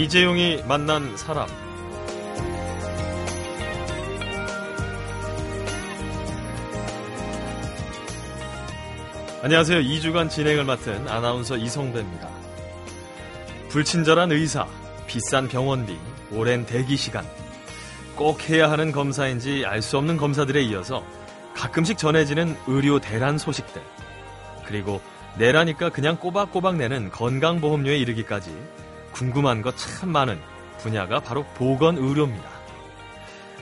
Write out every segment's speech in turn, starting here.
이재용이 만난 사람. 안녕하세요. 2주간 진행을 맡은 아나운서 이성배입니다. 불친절한 의사, 비싼 병원비, 오랜 대기 시간. 꼭 해야 하는 검사인지 알 수 없는 검사들에 이어서 가끔씩 전해지는 의료 대란 소식들. 그리고 내라니까 그냥 꼬박꼬박 내는 건강보험료에 이르기까지 궁금한 것 참 많은 분야가 바로 보건 의료입니다.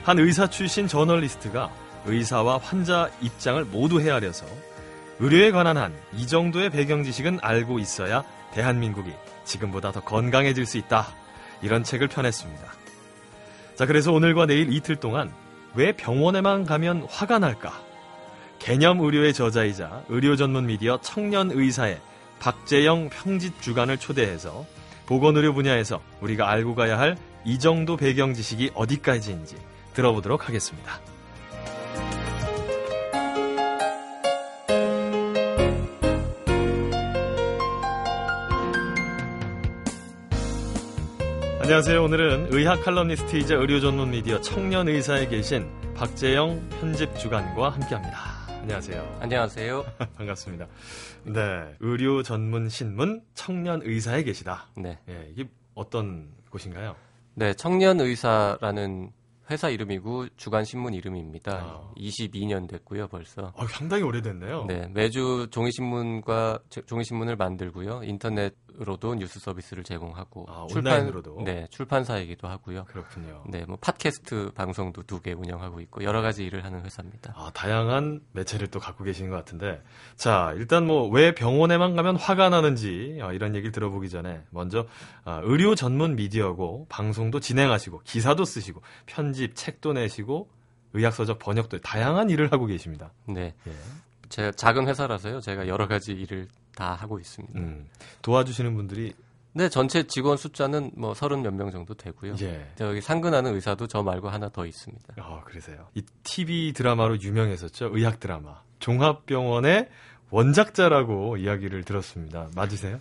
한 의사 출신 저널리스트가 의사와 환자 입장을 모두 헤아려서 의료에 관한 한 이 정도의 배경 지식은 알고 있어야 대한민국이 지금보다 더 건강해질 수 있다. 이런 책을 펴냈습니다. 자, 그래서 오늘과 내일 이틀 동안 왜 병원에만 가면 화가 날까? 개념 의료의 저자이자 의료 전문 미디어 청년 의사의 박재영 평짓 주간을 초대해서 보건의료 분야에서 우리가 알고 가야 할 이 정도 배경 지식이 어디까지인지 들어보도록 하겠습니다. 안녕하세요. 오늘은 의학 칼럼니스트이자 의료 전문 미디어 청년 의사에 계신 박재영 편집 주간과 함께합니다. 안녕하세요. 안녕하세요. 반갑습니다. 네, 의료 전문 신문 청년 의사에 계시다. 네. 예, 이게 어떤 곳인가요? 네, 청년 의사라는 회사 이름이고 주간 신문 이름입니다. 아. 22년 됐고요, 벌써. 아, 상당히 오래됐네요. 네, 매주 종이 신문과 종이 신문을 만들고요. 인터넷으로도 뉴스 서비스를 제공하고 아, 온라인으로도? 네, 출판사이기도 하고요. 그렇군요. 네, 뭐 팟캐스트 방송도 두 개 운영하고 있고 여러 가지 일을 하는 회사입니다. 아, 다양한 매체를 또 갖고 계시는 것 같은데. 자, 일단 뭐, 왜 병원에만 가면 화가 나는지, 어, 이런 얘기를 들어보기 전에, 먼저, 아, 의료 전문 미디어고, 방송도 진행하시고, 기사도 쓰시고, 편 집, 책도 내시고, 의학서적 번역도 다양한 일을 하고 계십니다. 네, 예. 제가 작은 회사라서요. 제가 여러 가지 일을 다 하고 있습니다. 음, 도와주시는 분들이, 네, 전체 직원 숫자는 뭐 서른 몇 명 정도 되고요. 예. 저기 상근하는 의사도 저 말고 하나 더 있습니다. 아, 그러세요. 이 TV 드라마로 유명했었죠. 의학 드라마. 종합병원의 원작자라고 이야기를 들었습니다. 맞으세요?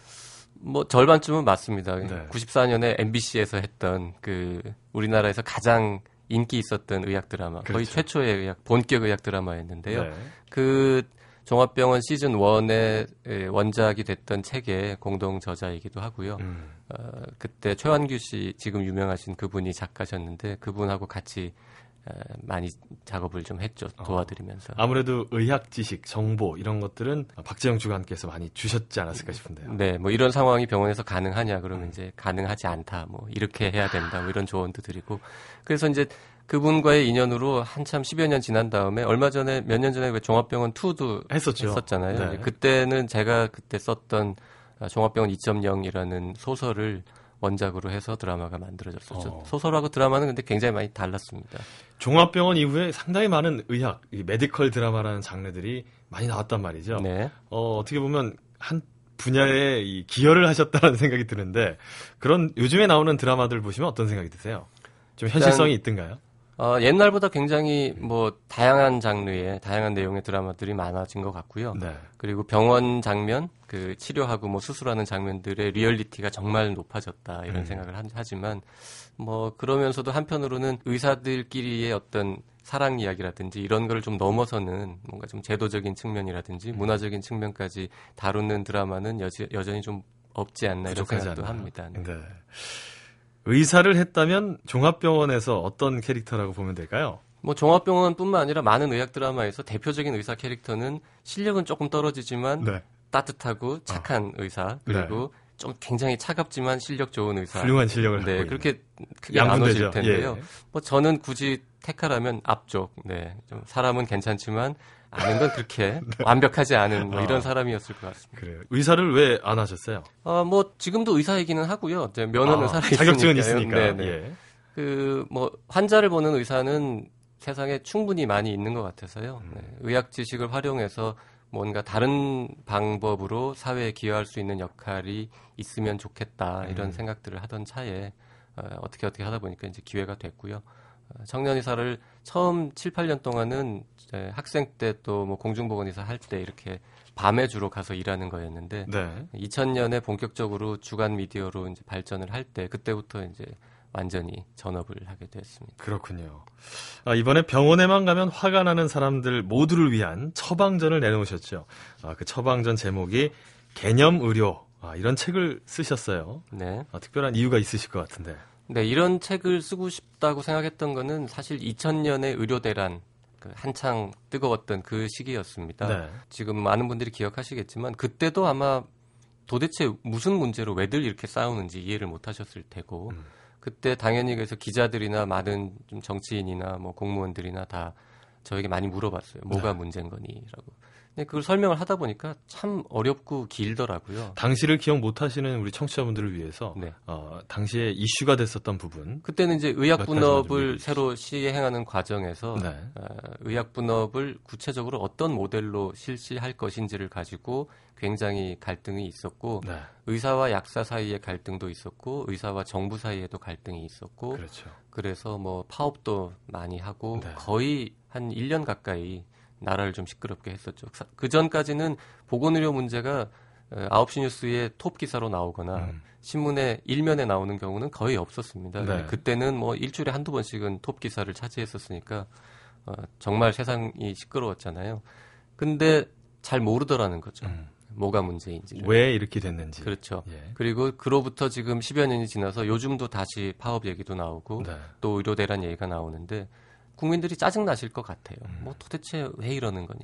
뭐 절반쯤은 맞습니다. 네. 94년에 MBC에서 했던 그 우리나라에서 가장 인기 있었던 의학 드라마, 거의 그렇죠. 최초의 의학 본격 의학 드라마였는데요. 네. 그 종합병원 시즌 1의 원작이 됐던 책의 공동 저자이기도 하고요. 음, 어, 그때 최완규 씨 지금 유명하신 그분이 작가셨는데 그분하고 같이 에, 많이 작업을 좀 했죠 도와드리면서. 아무래도 의학 지식, 정보 이런 것들은 박재영 주관께서 많이 주셨지 않았을까 싶은데요. 네, 뭐 이런 상황이 병원에서 가능하냐 그러면 이제 가능하지 않다, 뭐 이렇게 해야 된다, 뭐 이런 조언도 드리고 그래서 이제 그분과의 인연으로 한참 10여 년 지난 다음에 얼마 전에 몇 년 전에 왜 종합병원 2도 했었죠. 했었잖아요. 네. 그때는 제가 그때 썼던 아, 종합병원 2.0이라는 소설을 원작으로 해서 드라마가 만들어졌었죠. 어. 소설하고 드라마는 근데 굉장히 많이 달랐습니다. 종합병원 이후에 상당히 많은 의학, 이 medical 드라마라는 장르들이 많이 나왔단 말이죠. 네. 어, 어떻게 보면 한 분야에 이 기여를 하셨다는 생각이 드는데 그런 요즘에 나오는 드라마들 보시면 어떤 생각이 드세요? 좀 현실성이 있던가요? 어, 옛날보다 굉장히 뭐 다양한 장르의 다양한 내용의 드라마들이 많아진 것 같고요. 네. 그리고 병원 장면, 그 치료하고 뭐 수술하는 장면들의 리얼리티가 정말 높아졌다 이런 음. 생각을 하- 하지만 뭐 그러면서도 한편으로는 의사들끼리의 어떤 사랑 이야기라든지 이런 걸 좀 넘어서는 뭔가 좀 제도적인 측면이라든지 문화적인 측면까지 다루는 드라마는 여지, 여전히 좀 없지 않나 이런 생각도 않나. 합니다. 네. 네. 의사를 했다면 종합병원에서 어떤 캐릭터라고 보면 될까요? 뭐 종합병원뿐만 아니라 많은 의학 드라마에서 대표적인 의사 캐릭터는 실력은 조금 떨어지지만 네. 따뜻하고 착한 의사 그리고 좀 굉장히 차갑지만 실력 좋은 의사. 훌륭한 실력을 네, 그렇게 크게. 나눠질 텐데요. 예. 뭐 저는 굳이 택하라면 앞쪽. 네, 좀 사람은 괜찮지만 아는 건 그렇게 완벽하지 않은 뭐 아. 이런 사람이었을 것 같습니다. 그래요. 의사를 왜 안 하셨어요? 어, 뭐 지금도 의사이기는 하고요. 이제 면허는 아, 살아 자격증은. 있으니까. 네, 네. 예. 그뭐 환자를 보는 의사는 세상에 충분히 많이 있는 것 같아서요. 음. 네, 의학 지식을 활용해서 뭔가 다른 방법으로 사회에 기여할 수 있는 역할이 있으면 좋겠다 이런 음. 생각들을 하던 차에 어, 어떻게 어떻게 하다 보니까 이제 기회가 됐고요. 어, 청년 의사를 처음 7, 8년 동안은 학생 때 또 뭐 공중보건 의사 할 때 이렇게 밤에 주로 가서 일하는 거였는데 네. 2000년에 본격적으로 주간 미디어로 이제 발전을 할 때 그때부터 이제 완전히 전업을 하게 됐습니다. 그렇군요. 아, 이번에 병원에만 가면 화가 나는 사람들 모두를 위한 처방전을 내놓으셨죠. 아, 그 처방전 제목이 개념 의료. 아, 이런 책을 쓰셨어요. 네. 아, 특별한 이유가 있으실 것 같은데. 네, 이런 책을 쓰고 싶다고 생각했던 거는 사실 2000년의 의료 대란 그 한창 뜨거웠던 그 시기였습니다. 네. 지금 많은 분들이 기억하시겠지만 그때도 아마 도대체 무슨 문제로 왜들 이렇게 싸우는지 이해를 못 하셨을 테고 음. 그때 당연히 그래서 기자들이나 많은 좀 정치인이나 뭐 공무원들이나 다 저에게 많이 물어봤어요. 뭐가 네. 문제인 거니라고. 근데 그걸 설명을 하다 보니까 참 어렵고 길더라고요. 당시를 기억 못 하시는 우리 청취자분들을 위해서 네. 어, 당시에 이슈가 됐었던 부분. 그때는 이제 좀 분업을 새로 시행하는 과정에서 네. 어, 의학 분업을 구체적으로 어떤 모델로 실시할 것인지를 가지고 굉장히 갈등이 있었고 네. 의사와 약사 사이에 갈등도 있었고 의사와 정부 사이에도 갈등이 있었고 그렇죠. 그래서 뭐 파업도 많이 하고 네. 거의 한 1년 가까이 나라를 좀 시끄럽게 했었죠. 그 전까지는 보건의료 문제가 어, 9시 뉴스에 톱 기사로 나오거나 음. 신문에 일면에 나오는 경우는 거의 없었습니다. 네. 그때는 뭐 일주일에 한두 번씩은 톱 기사를 차지했었으니까 어, 정말 세상이 시끄러웠잖아요. 근데 잘 모르더라는 거죠. 음. 뭐가 문제인지. 왜 이렇게 됐는지. 그렇죠. 예. 그리고 그로부터 지금 10여 년이 지나서 요즘도 다시 파업 얘기도 나오고 네. 또 의료 대란 얘기가 나오는데 국민들이 짜증 나실 것 같아요. 음. 뭐 도대체 왜 이러는 거냐.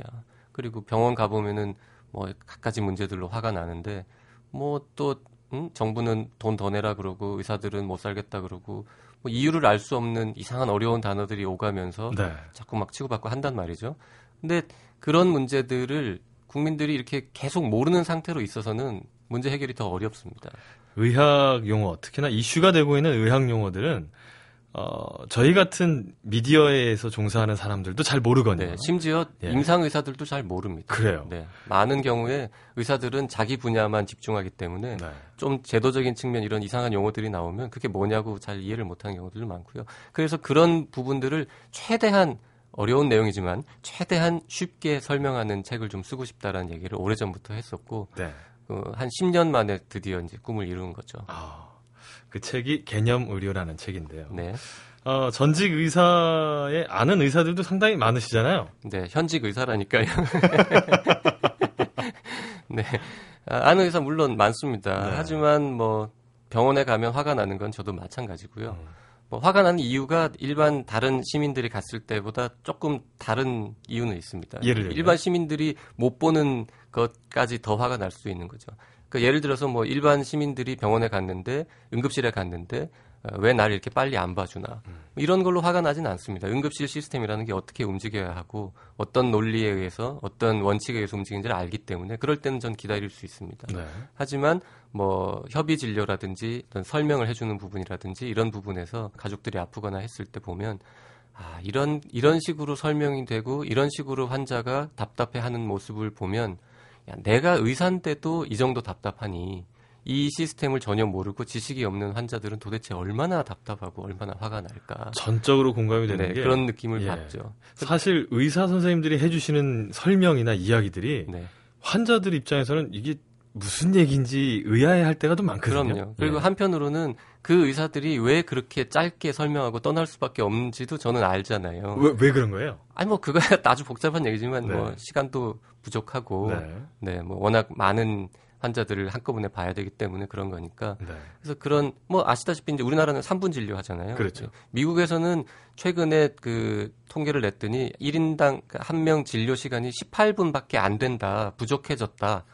그리고 병원 가 보면은 뭐 갖가지 문제들로 화가 나는데 뭐또 음? 정부는 돈 더 내라 그러고 의사들은 못 살겠다 그러고 뭐 이유를 알 수 없는 이상한 어려운 단어들이 오가면서 네. 자꾸 막 치고받고 한단 말이죠. 근데 그런 문제들을 국민들이 이렇게 계속 모르는 상태로 있어서는 문제 해결이 더 어렵습니다. 의학 용어, 특히나 이슈가 되고 있는 의학 용어들은 어, 저희 같은 미디어에서 종사하는 사람들도 잘 모르거든요. 네, 심지어 예. 임상 의사들도 잘 모릅니다. 그래요. 네, 많은 경우에 의사들은 자기 분야만 집중하기 때문에 네. 좀 제도적인 측면 이런 이상한 용어들이 나오면 그게 뭐냐고 잘 이해를 못하는 경우들도 많고요. 그래서 그런 부분들을 최대한 어려운 내용이지만 최대한 쉽게 설명하는 책을 좀 쓰고 싶다라는 얘기를 오래전부터 했었고 네. 어, 한 10년 만에 드디어 이제 꿈을 이룬 거죠. 아, 그 책이 개념 의료라는 책인데요. 네. 어, 전직 의사의 아는 의사들도 상당히 많으시잖아요. 네, 현직 의사라니까요. 네. 아, 아는 의사 물론 많습니다. 네. 하지만 뭐 병원에 가면 화가 나는 건 저도 마찬가지고요. 음. 뭐 화가 나는 이유가 일반 다른 시민들이 갔을 때보다 조금 다른 이유는 있습니다. 예를 들면? 일반 시민들이 못 보는 것까지 더 화가 날 수 있는 거죠. 그러니까 예를 들어서 뭐 일반 시민들이 병원에 갔는데 응급실에 갔는데 어, 왜 나를 이렇게 빨리 안 봐주나 음. 이런 걸로 화가 나진 않습니다. 응급실 시스템이라는 게 어떻게 움직여야 하고 어떤 논리에 의해서 어떤 원칙에 의해서 움직이는지를 알기 때문에 그럴 때는 전 기다릴 수 있습니다. 네. 하지만 뭐 협의 진료라든지 어떤 설명을 해주는 부분이라든지 이런 부분에서 가족들이 아프거나 했을 때 보면 아 이런 이런 식으로 설명이 되고 이런 식으로 환자가 답답해하는 모습을 보면 야, 내가 의사인데도 이 정도 답답하니 이 시스템을 전혀 모르고 지식이 없는 환자들은 도대체 얼마나 답답하고 얼마나 화가 날까 전적으로 공감이 되는 네, 게 그런 느낌을 예. 받죠. 사실 의사 선생님들이 해주시는 설명이나 이야기들이 네. 환자들 입장에서는 이게 무슨 얘기인지 의아해할 때가 좀 많거든요. 그럼요. 그리고 예. 한편으로는 그 의사들이 왜 그렇게 짧게 설명하고 떠날 수밖에 없는지도 저는 알잖아요. 왜, 왜 그런 거예요? 아니 뭐 그거야 아주 복잡한 얘기지만 뭐 네. 시간도 부족하고 네. 네 뭐 워낙 많은 환자들을 한꺼번에 봐야 되기 때문에 그런 거니까 네. 그래서 그런 뭐 아시다시피 이제 우리나라는 3분 진료 하잖아요. 그렇죠. 미국에서는 최근에 그 통계를 냈더니 1인당 한 명 진료 시간이 18분밖에 안 된다. 부족해졌다.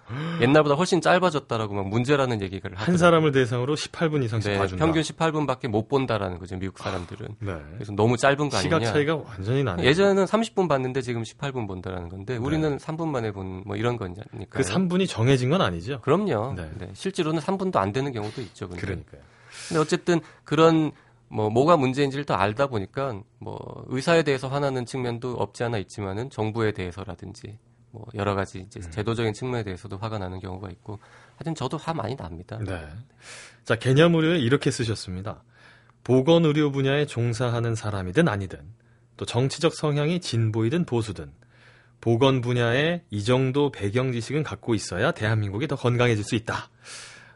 옛날보다 훨씬 짧아졌다라고 막 문제라는 얘기를 하더라고요. 한 사람을 대상으로 18분 이상씩 네, 봐준다. 평균 18분밖에 못 본다라는 거죠. 미국 사람들은. 네. 그래서 너무 짧은 거 아니냐. 시각 차이가 완전히 나네요. 예전에는 30분 봤는데 지금 18분 본다라는 건데 우리는 3분 만에 본 뭐 이런 거니까. 그 3분이 정해진 건 아니죠. 그럼요. 네. 네, 실제로는 3분도 안 되는 경우도 있죠. 근데. 그러니까요. 근데 어쨌든 그런 뭐 뭐가 문제인지를 더 알다 보니까 뭐 의사에 대해서 화나는 측면도 없지 않아 있지만은 정부에 대해서라든지 뭐 여러 가지 이제 음. 제도적인 측면에 대해서도 화가 나는 경우가 있고 하여튼 저도 화 많이 납니다. 네. 자, 개념 의료에 이렇게 쓰셨습니다. 보건 의료 분야에 종사하는 사람이든 아니든 또 정치적 성향이 진보이든 보수든 보건 분야에 이 정도 배경 지식은 갖고 있어야 대한민국이 더 건강해질 수 있다.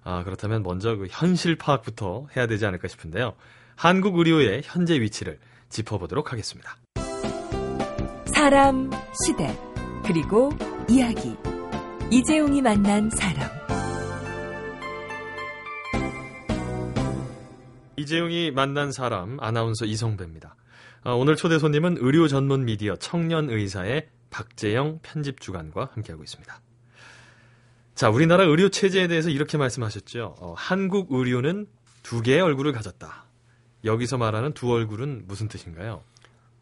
아, 그렇다면 먼저 그 현실 파악부터 해야 되지 않을까 싶은데요. 한국 의료의 현재 위치를 짚어보도록 하겠습니다. 사람, 시대, 그리고 이야기. 이재용이 만난 사람. 이재용이 만난 사람 아나운서 이성배입니다. 아, 오늘 초대 손님은 의료 전문 미디어 청년 의사의 박재영 편집 주간과 함께하고 있습니다. 자, 우리나라 의료 체제에 대해서 이렇게 말씀하셨죠. 어, 한국 의료는 두 개의 얼굴을 가졌다. 여기서 말하는 두 얼굴은 무슨 뜻인가요?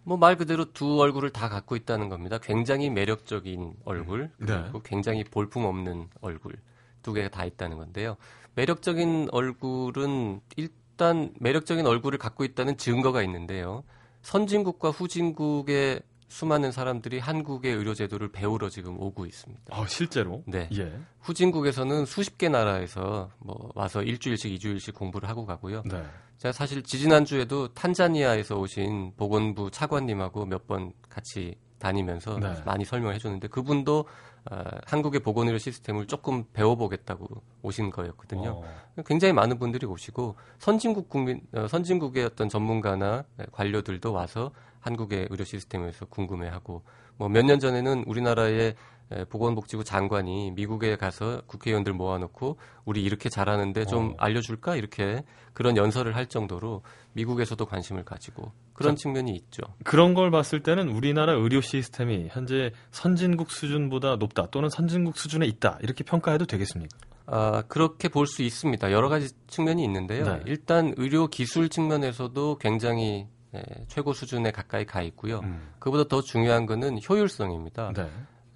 뭐 말 그대로 두 얼굴을 다 갖고 있다는 겁니다. 굉장히 매력적인 얼굴 네. 그리고 굉장히 볼품 없는 얼굴 두 개가 다 있다는 건데요. 매력적인 얼굴은 일단 매력적인 얼굴을 갖고 있다는 증거가 있는데요. 선진국과 후진국의 수많은 사람들이 한국의 의료 제도를 배우러 지금 오고 있습니다. 아, 실제로? 네. 예. 후진국에서는 수십 개 나라에서 뭐 와서 일주일씩, 이주일씩 공부를 하고 가고요. 네. 제가 사실 지지난주에도 탄자니아에서 오신 보건부 차관님하고 몇 번 같이 다니면서 네. 많이 설명을 해줬는데 그분도 어, 한국의 보건의료 시스템을 조금 배워보겠다고 오신 거였거든요. 어, 굉장히 많은 분들이 오시고 선진국 국민, 어, 선진국의 어떤 전문가나 관료들도 와서 한국의 의료 시스템에서 궁금해하고 뭐 몇 년 전에는 우리나라의 에, 보건복지부 장관이 미국에 가서 국회의원들 모아놓고 우리 이렇게 잘하는데 좀 어. 알려줄까 이렇게 그런 연설을 할 정도로 미국에서도 관심을 가지고 그런 측면이 있죠. 그런 걸 봤을 때는 우리나라 의료 시스템이 현재 선진국 수준보다 높다 또는 선진국 수준에 있다 이렇게 평가해도 되겠습니까? 아, 그렇게 볼 수 있습니다. 여러 가지 측면이 있는데요. 네. 일단 의료 기술 측면에서도 굉장히 예, 최고 수준에 가까이 가 있고요. 음. 그보다 더 중요한 거는 효율성입니다. 네.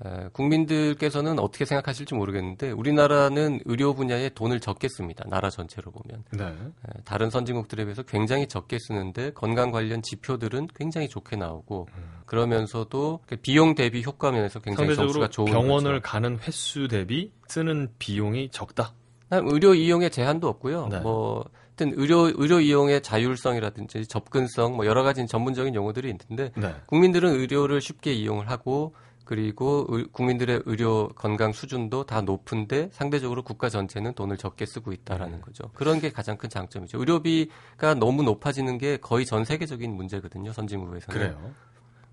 에, 국민들께서는 어떻게 생각하실지 모르겠는데 우리나라는 의료 분야에 돈을 적게 씁니다. 나라 전체로 보면 네. 에, 다른 선진국들에 비해서 굉장히 적게 쓰는데 건강 관련 지표들은 굉장히 좋게 나오고 그러면서도 그 비용 대비 효과 면에서 굉장히 점수가 좋은 병원을 거죠. 가는 횟수 대비 쓰는 비용이 적다. 난 의료 이용에 제한도 없고요. 네. 뭐 하여튼 의료 의료 이용의 자율성이라든지 접근성 뭐 여러 가지 전문적인 용어들이 있는데 네. 국민들은 의료를 쉽게 이용을 하고 그리고 의- 국민들의 의료 건강 수준도 다 높은데 상대적으로 국가 전체는 돈을 적게 쓰고 음. 있다라는 거죠. 그런 게 가장 큰 장점이죠. 의료비가 너무 높아지는 게 거의 전 세계적인 문제거든요. 선진국에서는. 그래요.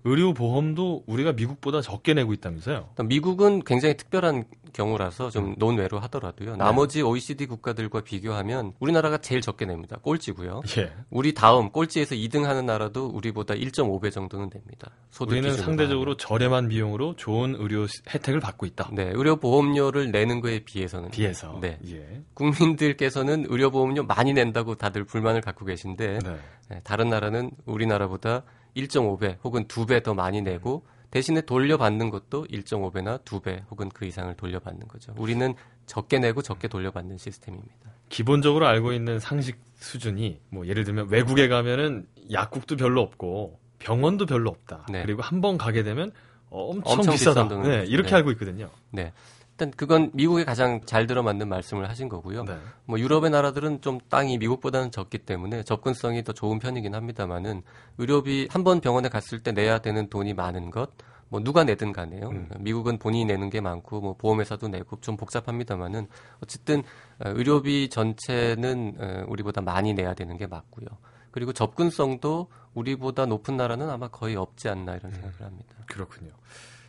의료 보험도 우리가 미국보다 적게 내고 있다면서요? 미국은 굉장히 특별한 경우라서 음. 좀 논외로 하더라도요. 네. 나머지 OECD 국가들과 비교하면 우리나라가 제일 적게 냅니다. 꼴찌고요. 예. 우리 다음 꼴찌에서 2등 하는 나라도 우리보다 1.5배 정도는 됩니다. 소득 우리는 상대적으로 저렴한 비용으로 좋은 의료 시- 혜택을 받고 있다. 하면. 네, 의료 보험료를 내는 거에 비해서는 비해서. 네. 예. 국민들께서는 의료 보험료 많이 낸다고 다들 불만을 갖고 계신데 네. 네, 다른 나라는 우리나라보다 1.5배 혹은 2배 더 많이 내고 대신에 돌려받는 것도 1.5배나 2배 혹은 그 이상을 돌려받는 거죠. 우리는 적게 내고 적게 돌려받는 시스템입니다. 기본적으로 알고 있는 상식 수준이 뭐 예를 들면 외국에 가면은 약국도 별로 없고 병원도 별로 없다. 네. 그리고 한 번 가게 되면 엄청, 엄청 비싸다. 비싼 네. 이렇게 네. 알고 있거든요. 네. 일단 그건 미국에 가장 잘 들어맞는 말씀을 하신 거고요. 네. 뭐 유럽의 나라들은 좀 땅이 미국보다는 적기 때문에 접근성이 더 좋은 편이긴 합니다만은 의료비 한 번 병원에 갔을 때 내야 되는 돈이 많은 것. 뭐 누가 내든 간에요. 음. 미국은 본인이 내는 게 많고 뭐 보험회사도 내고 좀 복잡합니다만은 어쨌든 어, 의료비 전체는 어, 우리보다 많이 내야 되는 게 맞고요. 그리고 접근성도 우리보다 높은 나라는 아마 거의 없지 않나 이런 생각을 합니다. 그렇군요.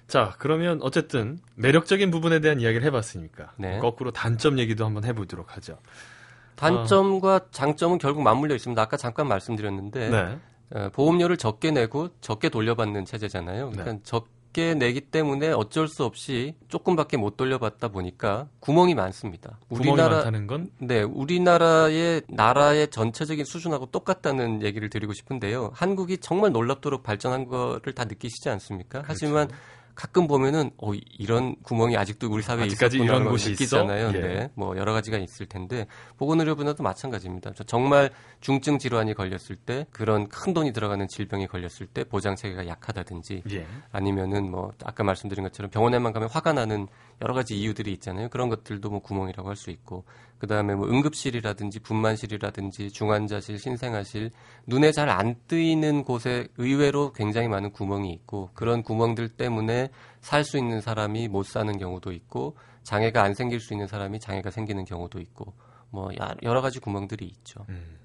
자, 그러면 어쨌든 매력적인 부분에 대한 이야기를 해봤으니까 네. 거꾸로 단점 얘기도 한번 해보도록 하죠. 단점과 장점은 결국 맞물려 있습니다. 아까 잠깐 말씀드렸는데 네. 어, 보험료를 적게 내고 적게 돌려받는 체제잖아요. 네. 그러니까 적게 내기 때문에 어쩔 수 없이 조금밖에 못 돌려받다 보니까 구멍이 많습니다. 구멍이 많다는 건 네, 우리나라의 나라의 전체적인 수준하고 똑같다는 얘기를 드리고 싶은데요. 한국이 정말 놀랍도록 발전한 거를 다 느끼시지 않습니까? 그렇죠. 하지만 가끔 보면은 어 이런 구멍이 아직도 우리 사회에 아직까지 이런 걸 곳이. 있어? 예. 네, 뭐 여러 가지가 있을 텐데 보건의료 분야도 마찬가지입니다. 저 정말 중증 질환이 걸렸을 때 그런 큰 돈이 들어가는 질병이 걸렸을 때 보장 체계가 약하다든지 예. 아니면은 뭐 아까 말씀드린 것처럼 병원에만 가면 화가 나는 여러 가지 이유들이 있잖아요. 그런 것들도 뭐 구멍이라고 할 수 있고 그다음에 뭐 응급실이라든지 분만실이라든지 중환자실, 신생아실 눈에 잘 안 뜨이는 곳에 의외로 굉장히 많은 구멍이 있고 그런 구멍들 때문에 때문에 살 수 있는 사람이 못 사는 경우도 있고 장애가 안 생길 수 있는 사람이 장애가 생기는 경우도 있고 뭐 여러 가지 구멍들이 있죠. 음.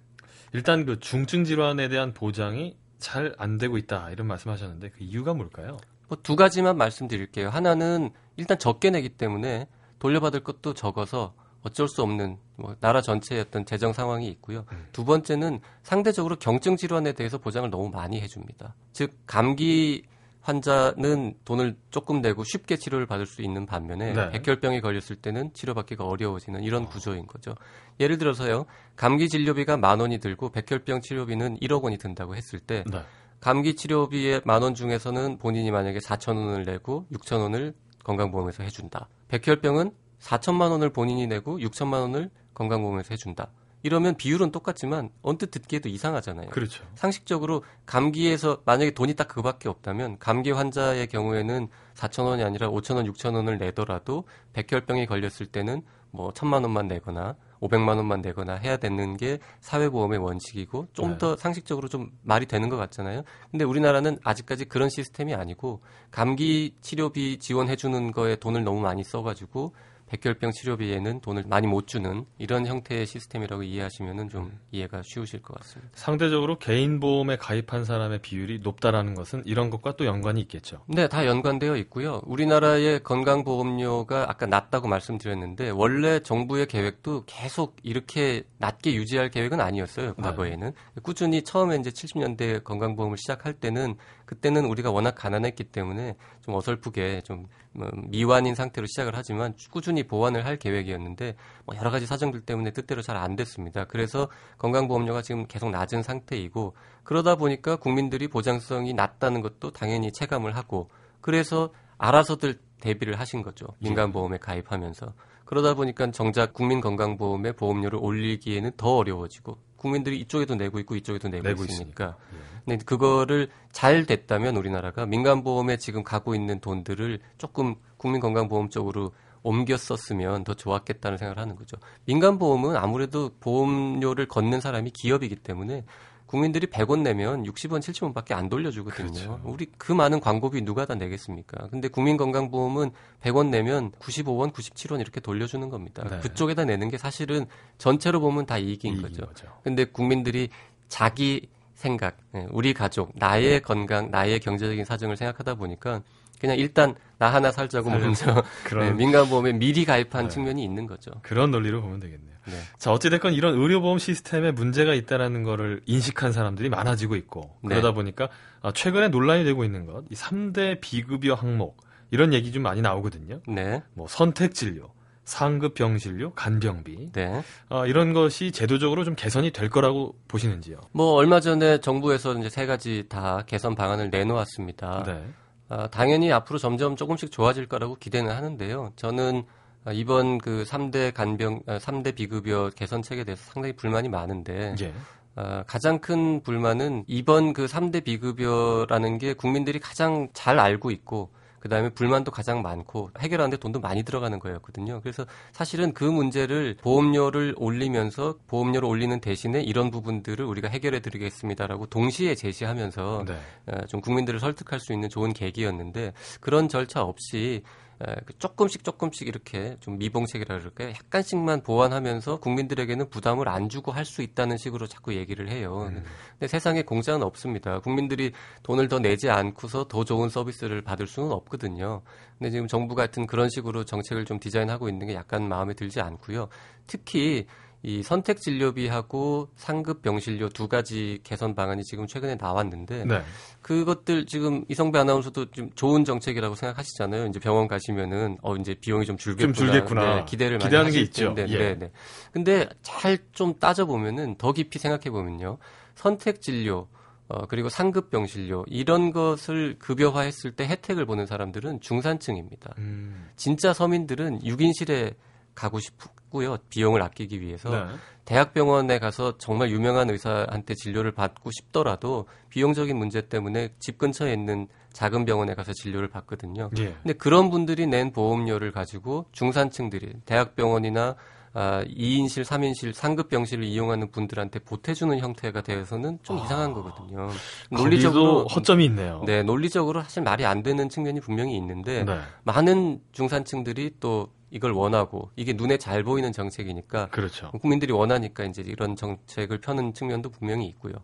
일단 그 중증 질환에 대한 보장이 잘 안 되고 있다 이런 말씀하셨는데 그 이유가 뭘까요? 뭐 두 가지만 말씀드릴게요. 하나는 일단 적게 내기 때문에 돌려받을 것도 적어서 어쩔 수 없는 뭐 나라 전체의 어떤 재정 상황이 있고요. 음. 두 번째는 상대적으로 경증 질환에 대해서 보장을 너무 많이 해줍니다. 즉 감기 환자는 돈을 조금 내고 쉽게 치료를 받을 수 있는 반면에 네. 백혈병이 걸렸을 때는 치료받기가 어려워지는 이런 구조인 거죠. 예를 들어서요. 감기 진료비가 만 원이 들고 백혈병 치료비는 1억 원이 든다고 했을 때 네. 감기 치료비의 만 원 중에서는 본인이 만약에 4천 원을 내고 6천 원을 건강보험에서 해준다. 백혈병은 4천만 원을 본인이 내고 6천만 원을 건강보험에서 해준다. 이러면 비율은 똑같지만 언뜻 듣기에도 이상하잖아요. 그렇죠. 상식적으로 감기에서 만약에 돈이 딱 그밖에 없다면 감기 환자의 경우에는 4천 원이 아니라 5천 원, 6천 원을 내더라도 백혈병이 걸렸을 때는 뭐 천만 원만 내거나 500만 원만 내거나 해야 되는 게 사회보험의 원칙이고 좀더 네. 상식적으로 좀 말이 되는 것 같잖아요. 근데 우리나라는 아직까지 그런 시스템이 아니고 감기 치료비 지원해 주는 거에 돈을 너무 많이 써 가지고 백혈병 치료비에는 돈을 많이 못 주는 이런 형태의 시스템이라고 이해하시면 좀 이해가 쉬우실 것 같습니다. 상대적으로 개인 보험에 가입한 사람의 비율이 높다라는 것은 이런 것과 또 연관이 있겠죠. 네, 다 연관되어 있고요. 우리나라의 건강보험료가 아까 낮다고 말씀드렸는데 원래 정부의 계획도 계속 이렇게 낮게 유지할 계획은 아니었어요. 네. 과거에는 네. 꾸준히 처음에 이제 70년대 건강보험을 시작할 때는 그때는 우리가 워낙 가난했기 때문에 좀 어설프게 좀뭐 미완인 상태로 시작을 하지만 꾸준히 보완을 할 계획이었는데 뭐 여러 가지 사정들 때문에 뜻대로 잘 안 됐습니다. 그래서 건강보험료가 지금 계속 낮은 상태이고 그러다 보니까 국민들이 보장성이 낮다는 것도 당연히 체감을 하고 그래서 알아서들 대비를 하신 거죠. 민간보험에 가입하면서. 그러다 보니까 정작 국민건강보험의 보험료를 올리기에는 더 어려워지고 국민들이 이쪽에도 내고 있고 이쪽에도 내고, 내고 있으니까. 예. 근데 그거를 잘 됐다면 우리나라가 민간보험에 지금 가고 있는 돈들을 조금 국민건강보험 쪽으로 옮겨 썼으면 더 좋았겠다는 생각을 하는 거죠. 민간보험은 아무래도 보험료를 걷는 사람이 기업이기 때문에 국민들이 100원 내면 60원, 70원 밖에 안 돌려주거든요. 그렇죠. 우리 그 많은 광고비 누가 다 내겠습니까? 근데 국민건강보험은 100원 내면 95원, 97원 이렇게 돌려주는 겁니다. 네. 그쪽에다 내는 게 사실은 전체로 보면 다 이익인, 이익인 거죠. 거죠. 근데 국민들이 자기 생각, 네, 우리 가족, 나의 네. 건강, 나의 경제적인 사정을 생각하다 보니까 그냥 일단 나 하나 살자고 먼저 네, 민간보험에 미리 가입한 네. 측면이 있는 거죠. 그런 논리로 보면 되겠네요. 네. 자 어찌됐건 이런 의료보험 시스템에 문제가 있다라는 거를 인식한 사람들이 많아지고 있고 네. 그러다 보니까 아, 최근에 논란이 되고 있는 것, 이 3대 비급여 항목 이런 얘기 좀 많이 나오거든요. 네. 뭐 선택 진료, 상급 병실료, 간병비 네. 어, 이런 것이 제도적으로 좀 개선이 될 거라고 보시는지요? 뭐 얼마 전에 정부에서 이제 세 가지 다 개선 방안을 내놓았습니다. 네. 어, 당연히 앞으로 점점 조금씩 좋아질 거라고 기대는 하는데요. 저는 이번 그 3대 간병, 3대 어, 비급여 개선책에 대해서 상당히 불만이 많은데, 예. 어, 가장 큰 불만은 이번 그 3대 비급여라는 게 국민들이 가장 잘 알고 있고, 그 다음에 불만도 가장 많고 해결하는데 돈도 많이 들어가는 거였거든요. 그래서 사실은 그 문제를 보험료를 올리면서 보험료를 올리는 대신에 이런 부분들을 우리가 해결해 드리겠습니다라고 동시에 제시하면서 네. 어, 좀 국민들을 설득할 수 있는 좋은 계기였는데 그런 절차 없이 그 조금씩 조금씩 이렇게 좀 미봉책이라 그럴까요? 약간씩만 보완하면서 국민들에게는 부담을 안 주고 할 수 있다는 식으로 자꾸 얘기를 해요. 음. 근데 세상에 공짜는 없습니다. 국민들이 돈을 더 내지 않고서 더 좋은 서비스를 받을 수는 없거든요. 근데 지금 정부 같은 그런 식으로 정책을 좀 디자인하고 있는 게 약간 마음에 들지 않고요. 특히 이 선택 진료비하고 상급 병실료 두 가지 개선 방안이 지금 최근에 나왔는데 네. 그것들 지금 이성배 아나운서도 좀 좋은 정책이라고 생각하시잖아요. 이제 병원 가시면은 어 이제 비용이 좀 줄겠구나. 좀 줄겠구나. 네, 기대를 많이 기대하는 게 있죠. 네, 예. 네, 근데 잘 좀 따져 보면은 더 깊이 생각해 보면요. 선택 진료 어, 그리고 상급 병실료 이런 것을 급여화했을 때 혜택을 보는 사람들은 중산층입니다. 음. 진짜 서민들은 6인실에 가고 싶 고요. 비용을 아끼기 위해서 네. 대학병원에 가서 정말 유명한 의사한테 진료를 받고 싶더라도 비용적인 문제 때문에 집 근처에 있는 작은 병원에 가서 진료를 받거든요. 예. 근데 그런 분들이 낸 보험료를 가지고 중산층들이 대학병원이나 아, 2인실, 3인실, 상급 병실을 이용하는 분들한테 보태주는 형태가 되어서는 좀 아, 이상한 거거든요. 논리적으로 허점이 있네요. 네, 논리적으로 사실 말이 안 되는 측면이 분명히 있는데 네. 많은 중산층들이 또 이걸 원하고 이게 눈에 잘 보이는 정책이니까 그렇죠. 국민들이 원하니까 이제 이런 정책을 펴는 측면도 분명히 있고요.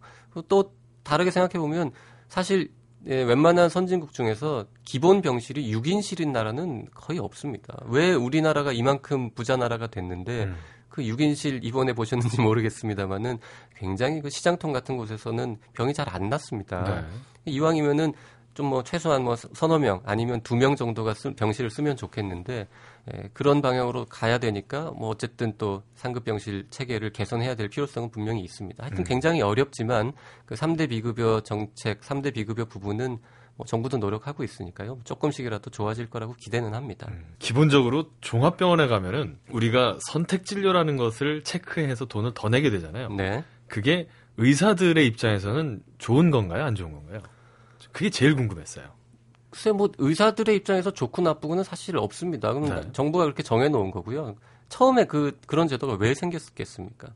또 다르게 생각해 보면 사실 예, 웬만한 선진국 중에서 기본 병실이 6인실인 나라는 거의 없습니다. 왜 우리나라가 이만큼 부자 나라가 됐는데 음. 그 6인실 입원해 보셨는지 모르겠습니다만은 굉장히 그 시장통 같은 곳에서는 병이 잘 안 났습니다. 네. 이왕이면은 좀 뭐 최소한 뭐 서너 명 아니면 두 명 정도가 쓰- 병실을 쓰면 좋겠는데 예, 그런 방향으로 가야 되니까 뭐 어쨌든 또 상급 병실 체계를 개선해야 될 필요성은 분명히 있습니다. 하여튼 음. 굉장히 어렵지만 그 3대 비급여 정책, 3대 비급여 부분은 뭐 정부도 노력하고 있으니까요. 조금씩이라도 좋아질 거라고 기대는 합니다. 음. 기본적으로 종합병원에 가면은 우리가 선택 진료라는 것을 체크해서 돈을 더 내게 되잖아요. 네. 그게 의사들의 입장에서는 좋은 건가요? 안 좋은 건가요? 그게 제일 궁금했어요. 글쎄 뭐 의사들의 입장에서 좋고 나쁘고는 사실 없습니다. 그럼 네. 정부가 그렇게 정해 놓은 거고요. 처음에 그 그런 제도가 왜 생겼겠습니까?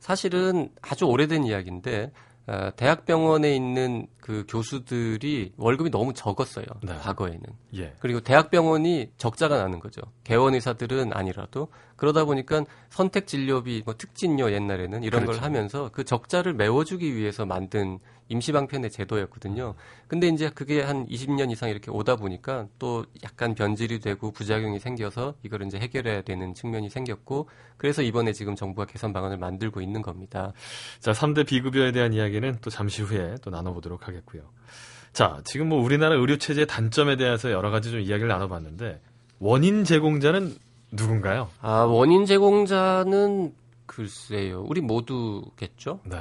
사실은 아주 오래된 이야기인데 어, 대학병원에 있는 그 교수들이 월급이 너무 적었어요. 네. 과거에는. 예. 그리고 대학병원이 적자가 나는 거죠. 개원 의사들은 아니라도 그러다 보니까 선택 진료비, 뭐 특진료 옛날에는 이런 걸 그렇죠. 하면서 그 적자를 메워주기 위해서 만든 임시방편의 제도였거든요. 근데 이제 그게 한 20년 이상 이렇게 오다 보니까 또 약간 변질이 되고 부작용이 생겨서 이걸 이제 해결해야 되는 측면이 생겼고 그래서 이번에 지금 정부가 개선 방안을 만들고 있는 겁니다. 자, 3대 비급여에 대한 이야기는 또 잠시 후에 또 나눠보도록 하겠 고요. 자, 지금 뭐 우리나라 의료 체제의 단점에 대해서 여러 가지 좀 이야기를 나눠봤는데 원인 제공자는 누군가요? 아, 원인 제공자는 글쎄요. 우리 모두겠죠? 네.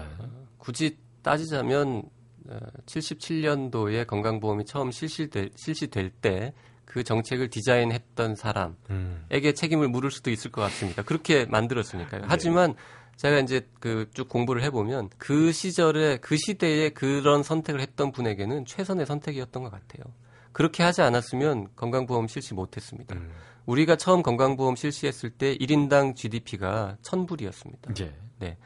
굳이 따지자면 77년도에 건강보험이 처음 실시될, 실시될 때 그 정책을 디자인했던 사람에게 음. 책임을 물을 수도 있을 것 같습니다. 그렇게 만들었으니까요. 하지만 제가 이제 그 쭉 공부를 해보면 그 시절에 그 시대에 그런 선택을 했던 분에게는 최선의 선택이었던 것 같아요. 그렇게 하지 않았으면 건강보험 실시 못했습니다. 음. 우리가 처음 건강보험 실시했을 때 1인당 GDP가 1000불이었습니다. 예. 네.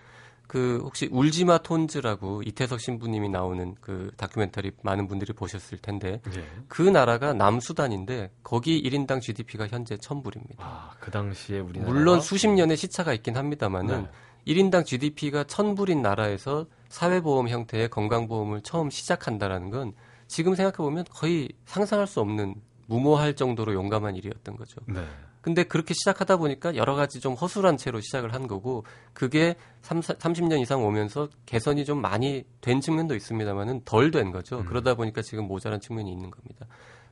그 혹시 울지마 톤즈라고 이태석 신부님이 나오는 그 다큐멘터리 많은 분들이 보셨을 텐데 예. 그 나라가 남수단인데 거기 1인당 GDP가 현재 1000불입니다. 아, 그 당시에 우리나라 물론 수십 년의 시차가 있긴 합니다만은 네. 1인당 GDP가 1000불인 나라에서 사회보험 형태의 건강보험을 처음 시작한다라는 건 지금 생각해 보면 거의 상상할 수 없는 무모할 정도로 용감한 일이었던 거죠. 네. 근데 그렇게 시작하다 보니까 여러 가지 좀 허술한 채로 시작을 한 거고 그게 3, 30년 이상 오면서 개선이 좀 많이 된 측면도 있습니다만은 덜 된 거죠. 그러다 보니까 지금 모자란 측면이 있는 겁니다.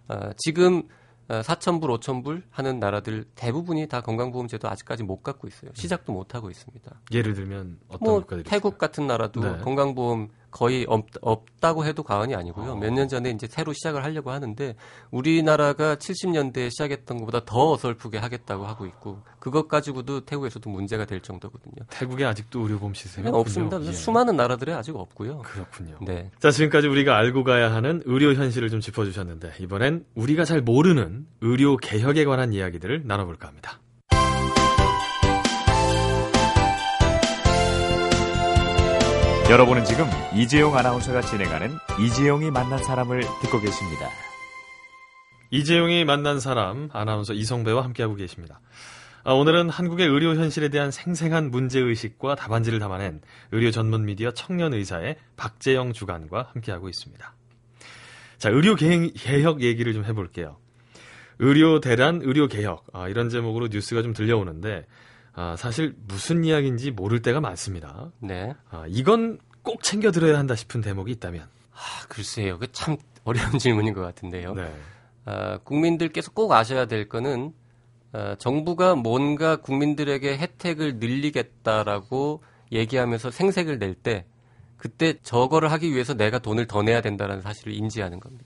아, 지금 4,000불, 5,000불 하는 나라들 대부분이 다 건강보험제도 아직까지 못 갖고 있어요. 시작도 못 하고 있습니다. 예를 들면 어떤 뭐 국가들이 태국 같은 나라도 네. 건강보험 거의 없, 없다고 해도 과언이 아니고요. 어. 몇년 전에 이제 새로 시작을 하려고 하는데 우리나라가 70년대에 시작했던 것보다 더 어설프게 하겠다고 하고 있고 그것 가지고도 태국에서도 문제가 될 정도거든요. 태국에 아직도 의료보험 시스템이 그냥 없습니다. 예. 수많은 나라들에 아직 없고요. 그렇군요. 네. 자, 지금까지 우리가 알고 가야 하는 의료 현실을 좀 짚어주셨는데, 이번엔 우리가 잘 모르는 의료 개혁에 관한 이야기들을 나눠볼까 합니다. 여러분은 지금 이재용 아나운서가 진행하는 이재용이 만난 사람을 듣고 계십니다. 이재용이 만난 사람, 아나운서 이성배와 함께하고 계십니다. 아, 오늘은 한국의 의료 현실에 대한 생생한 문제 의식과 답안지를 담아낸 의료 전문 미디어 청년 의사의 박재영 주간과 함께하고 있습니다. 자, 의료 개- 개혁 얘기를 좀 해볼게요. 의료 대란, 의료 개혁, 아, 이런 제목으로 뉴스가 좀 들려오는데, 아, 사실 무슨 이야기인지 모를 때가 많습니다. 네. 아, 이건 꼭 챙겨 들어야 한다 싶은 대목이 있다면. 아, 글쎄요. 그 참 어려운 질문인 것 같은데요. 네. 아, 국민들께서 꼭 아셔야 될 거는 아, 정부가 뭔가 국민들에게 혜택을 늘리겠다라고 얘기하면서 생색을 낼 때 그때 저거를 하기 위해서 내가 돈을 더 내야 된다는 사실을 인지하는 겁니다.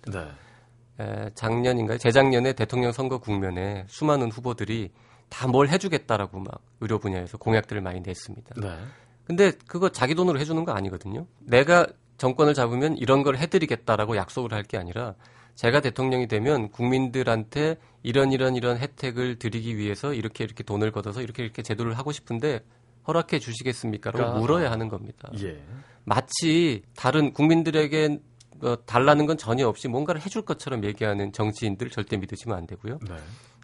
네. 에, 작년인가요? 재작년에 대통령 선거 국면에 수많은 후보들이 다 뭘 해주겠다라고 막 의료 분야에서 공약들을 많이 냈습니다. 네. 근데 그거 자기 돈으로 해주는 거 아니거든요. 내가 정권을 잡으면 이런 걸 해드리겠다라고 약속을 할 게 아니라 제가 대통령이 되면 국민들한테 이런 이런 이런 혜택을 드리기 위해서 이렇게 이렇게 돈을 걷어서 이렇게 이렇게 제도를 하고 싶은데 허락해 주시겠습니까? 라고 그러니까, 물어야 하는 겁니다. 예. 마치 다른 국민들에게 어, 달라는 건 전혀 없이 뭔가를 해줄 것처럼 얘기하는 정치인들 절대 믿으시면 안 되고요. 네.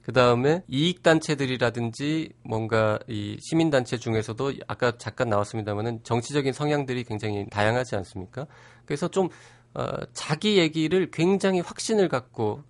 그 다음에 이익단체들이라든지 뭔가 이 시민단체 중에서도 아까 잠깐 나왔습니다만은 정치적인 성향들이 굉장히 다양하지 않습니까? 그래서 좀, 어, 자기 얘기를 굉장히 확신을 갖고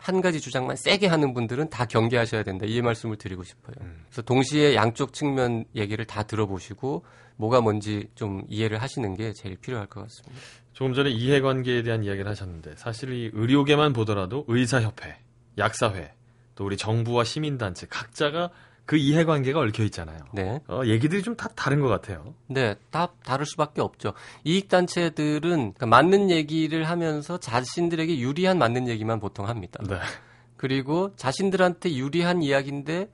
한 가지 주장만 세게 하는 분들은 다 경계하셔야 된다. 이 말씀을 드리고 싶어요. 그래서 동시에 양쪽 측면 얘기를 다 들어보시고 뭐가 뭔지 좀 이해를 하시는 게 제일 필요할 것 같습니다. 조금 전에 이해관계에 대한 이야기를 하셨는데 사실 이 의료계만 보더라도 의사협회, 약사회, 또 우리 정부와 시민단체 각자가 그 이해관계가 얽혀 있잖아요. 네. 어, 얘기들이 좀 다 다른 것 같아요. 네, 다 다를 수밖에 없죠. 이익단체들은 그러니까 맞는 얘기를 하면서 자신들에게 유리한 맞는 얘기만 보통 합니다. 네. 그리고 자신들한테 유리한 이야기인데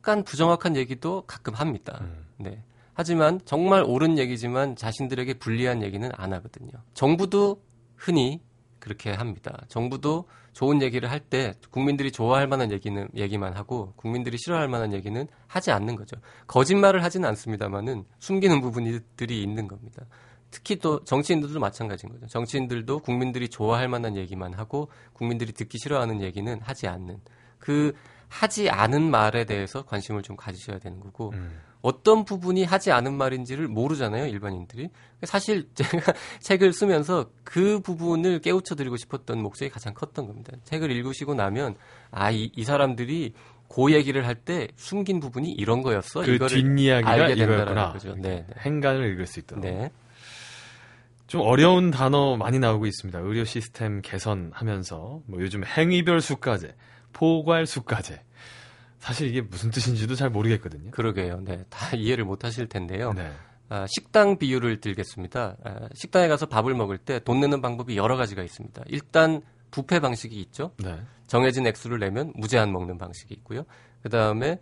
약간 부정확한 얘기도 가끔 합니다. 음. 네. 하지만 정말 옳은 얘기지만 자신들에게 불리한 얘기는 안 하거든요. 정부도 흔히 그렇게 합니다. 정부도 좋은 얘기를 할 때 국민들이 좋아할 만한 얘기는 얘기만 하고 국민들이 싫어할 만한 얘기는 하지 않는 거죠. 거짓말을 하지는 않습니다만은 숨기는 부분들이 있는 겁니다. 특히 또 정치인들도 마찬가지인 거죠. 정치인들도 국민들이 좋아할 만한 얘기만 하고 국민들이 듣기 싫어하는 얘기는 하지 않는 그 하지 않은 말에 대해서 관심을 좀 가지셔야 되는 거고 음. 어떤 부분이 하지 않은 말인지를 모르잖아요, 일반인들이. 사실 제가 책을 쓰면서 그 부분을 깨우쳐 드리고 싶었던 목적이 가장 컸던 겁니다. 책을 읽으시고 나면 아, 이, 이 사람들이 그 얘기를 할 때 숨긴 부분이 이런 거였어. 그 이거를 뒷이야기가 알게 된다라는 이거였구나. 거죠. 네, 네. 행간을 읽을 수 있도록. 네. 좀 어려운 단어 많이 나오고 있습니다. 의료 시스템 개선하면서 뭐 요즘 행위별 수가제, 포괄 수가제. 사실 이게 무슨 뜻인지도 잘 모르겠거든요. 그러게요. 네. 다 이해를 못 하실 텐데요. 네. 아, 식당 비유를 들겠습니다. 아, 식당에 가서 밥을 먹을 때 돈 내는 방법이 여러 가지가 있습니다. 일단 부페 방식이 있죠. 네. 정해진 액수를 내면 무제한 먹는 방식이 있고요. 그 다음에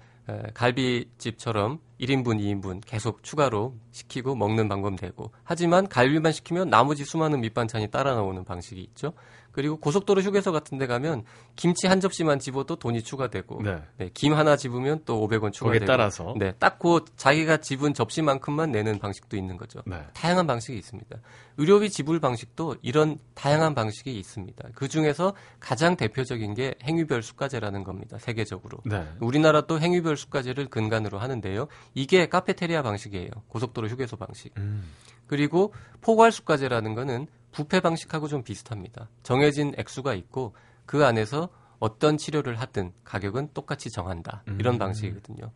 갈비집처럼 1인분, 2인분 계속 추가로 시키고 먹는 방법 되고 하지만 갈비만 시키면 나머지 수많은 밑반찬이 따라 나오는 방식이 있죠. 그리고 고속도로 휴게소 같은 데 가면 김치 한 접시만 집어도 돈이 추가되고 네. 네, 김 하나 집으면 또 500원 추가되고 거기에 따라서. 네, 딱 그 자기가 집은 접시만큼만 내는 방식도 있는 거죠. 네. 다양한 방식이 있습니다. 의료비 지불 방식도 이런 다양한 방식이 있습니다. 그 중에서 가장 대표적인 게 행위별 수가제라는 겁니다. 세계적으로. 네. 우리나라도 행위별 수가제를 근간으로 하는데요. 이게 카페테리아 방식이에요. 고속도로 휴게소 방식. 음. 그리고 포괄 수가제라는 거는 부페 방식하고 좀 비슷합니다. 정해진 액수가 있고 그 안에서 어떤 치료를 하든 가격은 똑같이 정한다. 이런 음. 방식이거든요.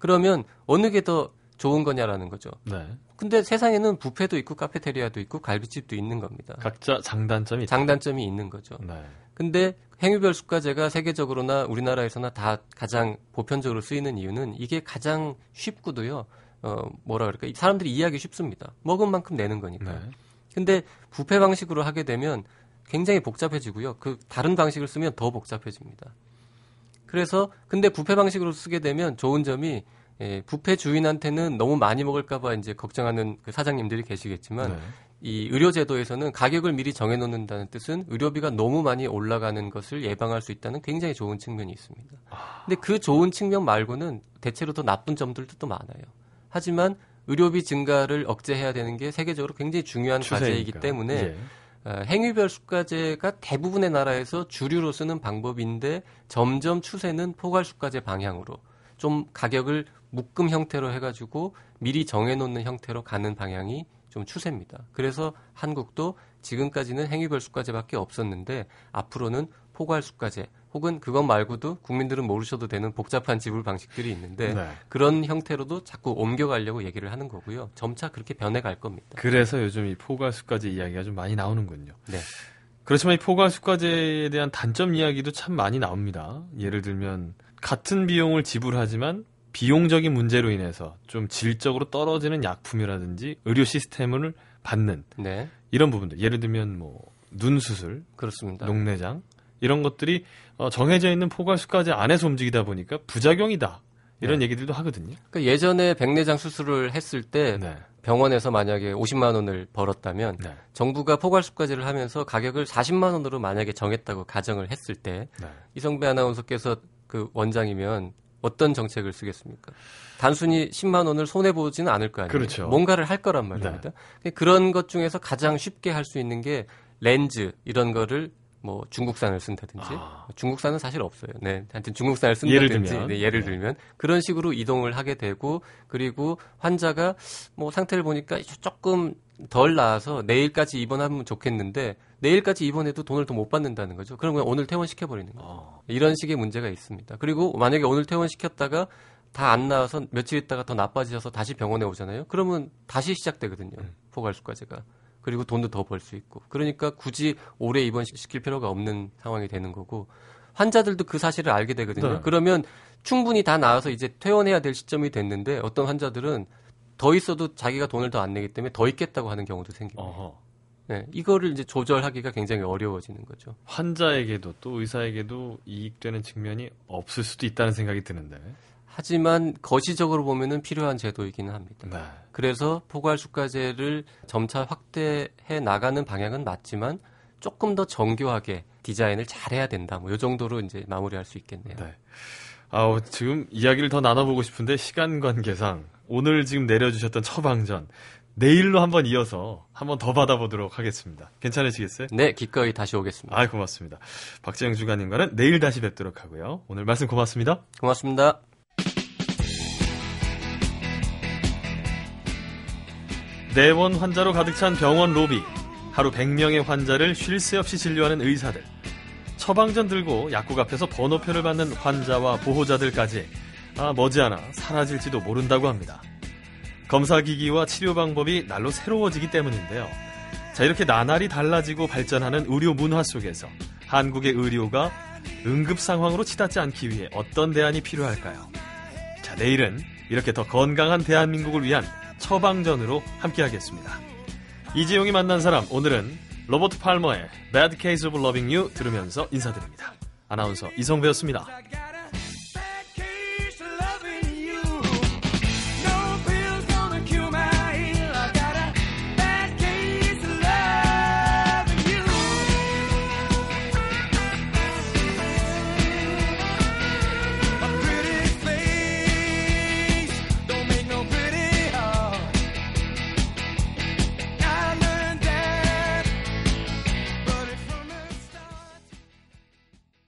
그러면 어느 게 더 좋은 거냐라는 거죠. 네. 근데 세상에는 부페도 있고 카페테리아도 있고 갈비집도 있는 겁니다. 각자 장단점이. 장단점이 있는 거죠. 네. 근데 행위별 수가제가 세계적으로나 우리나라에서나 다 가장 보편적으로 쓰이는 이유는 이게 가장 쉽고도요. 어 뭐라 그럴까 사람들이 이해하기 쉽습니다. 먹은 만큼 내는 거니까. 네. 근데 부페 방식으로 하게 되면 굉장히 복잡해지고요. 그 다른 방식을 쓰면 더 복잡해집니다. 그래서 근데 부페 방식으로 쓰게 되면 좋은 점이 예, 부페 주인한테는 너무 많이 먹을까봐 이제 걱정하는 그 사장님들이 계시겠지만 네. 이 의료제도에서는 가격을 미리 정해놓는다는 뜻은 의료비가 너무 많이 올라가는 것을 예방할 수 있다는 굉장히 좋은 측면이 있습니다. 근데 그 좋은 측면 말고는 대체로 더 나쁜 점들도 또 많아요. 하지만 의료비 증가를 억제해야 되는 게 세계적으로 굉장히 중요한 과제이기 추세니까. 때문에 예. 어, 행위별 수가제가 대부분의 나라에서 주류로 쓰는 방법인데 점점 추세는 포괄 수가제 방향으로 좀 가격을 묶음 형태로 해가지고 미리 정해놓는 형태로 가는 방향이 좀 추세입니다. 그래서 한국도 지금까지는 행위별 수가제밖에 없었는데 앞으로는 포괄 수가제 혹은 그것 말고도 국민들은 모르셔도 되는 복잡한 지불 방식들이 있는데 네. 그런 형태로도 자꾸 옮겨가려고 얘기를 하는 거고요. 점차 그렇게 변해갈 겁니다. 그래서 요즘 이 포괄수까지 이야기가 좀 많이 나오는군요. 네. 그렇지만 이 포괄수까지에 대한 단점 이야기도 참 많이 나옵니다. 예를 들면 같은 비용을 지불하지만 비용적인 문제로 인해서 좀 질적으로 떨어지는 약품이라든지 의료 시스템을 받는 네, 이런 부분들. 예를 들면 뭐 눈 수술, 그렇습니다. 녹내장 이런 것들이 어, 정해져 있는 포괄수까지 안에서 움직이다 보니까 부작용이다. 이런 네. 얘기들도 하거든요. 그러니까 예전에 백내장 수술을 했을 때 네. 병원에서 만약에 50만 원을 벌었다면 네. 정부가 포괄수까지를 하면서 가격을 40만 원으로 만약에 정했다고 가정을 했을 때 네. 이성배 아나운서께서 그 원장이면 어떤 정책을 쓰겠습니까? 단순히 10만 원을 손해 보지는 않을 거 아니에요. 그렇죠. 뭔가를 할 거란 말입니다. 그런 것 중에서 가장 쉽게 할 수 있는 게 렌즈 이런 거를 뭐 중국산을 쓴다든지 아. 중국산은 사실 없어요. 네, 하여튼 중국산을 예를 쓴다든지 들면. 네, 예를 네. 들면 그런 식으로 이동을 하게 되고 그리고 환자가 뭐 상태를 보니까 조금 덜 나아서 내일까지 입원하면 좋겠는데 내일까지 입원해도 돈을 더 못 받는다는 거죠. 그럼 그냥 오늘 퇴원시켜 버리는 거예요. 어. 이런 식의 문제가 있습니다. 그리고 만약에 오늘 퇴원시켰다가 다 안 나와서 며칠 있다가 더 나빠지셔서 다시 병원에 오잖아요. 그러면 다시 시작되거든요. 포괄수까지가. 그리고 돈도 더 벌 수 있고. 그러니까 굳이 오래 입원시킬 필요가 없는 상황이 되는 거고 환자들도 그 사실을 알게 되거든요. 네. 그러면 충분히 다 나와서 이제 퇴원해야 될 시점이 됐는데 어떤 환자들은 더 있어도 자기가 돈을 더 안 내기 때문에 더 있겠다고 하는 경우도 생깁니다. 어허. 네, 이거를 이제 조절하기가 굉장히 어려워지는 거죠. 환자에게도 또 의사에게도 이익되는 측면이 없을 수도 있다는 생각이 드는데. 하지만 거시적으로 보면은 필요한 제도이기는 합니다. 네. 그래서 포괄수가제를 점차 확대해 나가는 방향은 맞지만 조금 더 정교하게 디자인을 잘해야 된다. 뭐이 정도로 이제 마무리할 수 있겠네요. 네. 아우, 지금 이야기를 더 나눠보고 싶은데 시간 관계상 오늘 지금 내려주셨던 처방전 내일로 한번 이어서 한번 더 받아보도록 하겠습니다. 괜찮으시겠어요? 네, 기꺼이 다시 오겠습니다. 아, 고맙습니다. 박재영 주관님과는 내일 다시 뵙도록 하고요. 오늘 말씀 고맙습니다. 고맙습니다. 내원 환자로 가득 찬 병원 로비. 하루 100명의 환자를 쉴 새 없이 진료하는 의사들. 처방전 들고 약국 앞에서 번호표를 받는 환자와 보호자들까지 아, 머지않아 사라질지도 모른다고 합니다. 검사기기와 치료 방법이 날로 새로워지기 때문인데요. 자, 이렇게 나날이 달라지고 발전하는 의료 문화 속에서 한국의 의료가 응급 상황으로 치닫지 않기 위해 어떤 대안이 필요할까요? 자, 내일은 이렇게 더 건강한 대한민국을 위한 처방전으로 함께하겠습니다. 이재용이 만난 사람, 오늘은 로버트 팔머의 Bad Case of Loving You 들으면서 인사드립니다. 아나운서 이성배였습니다.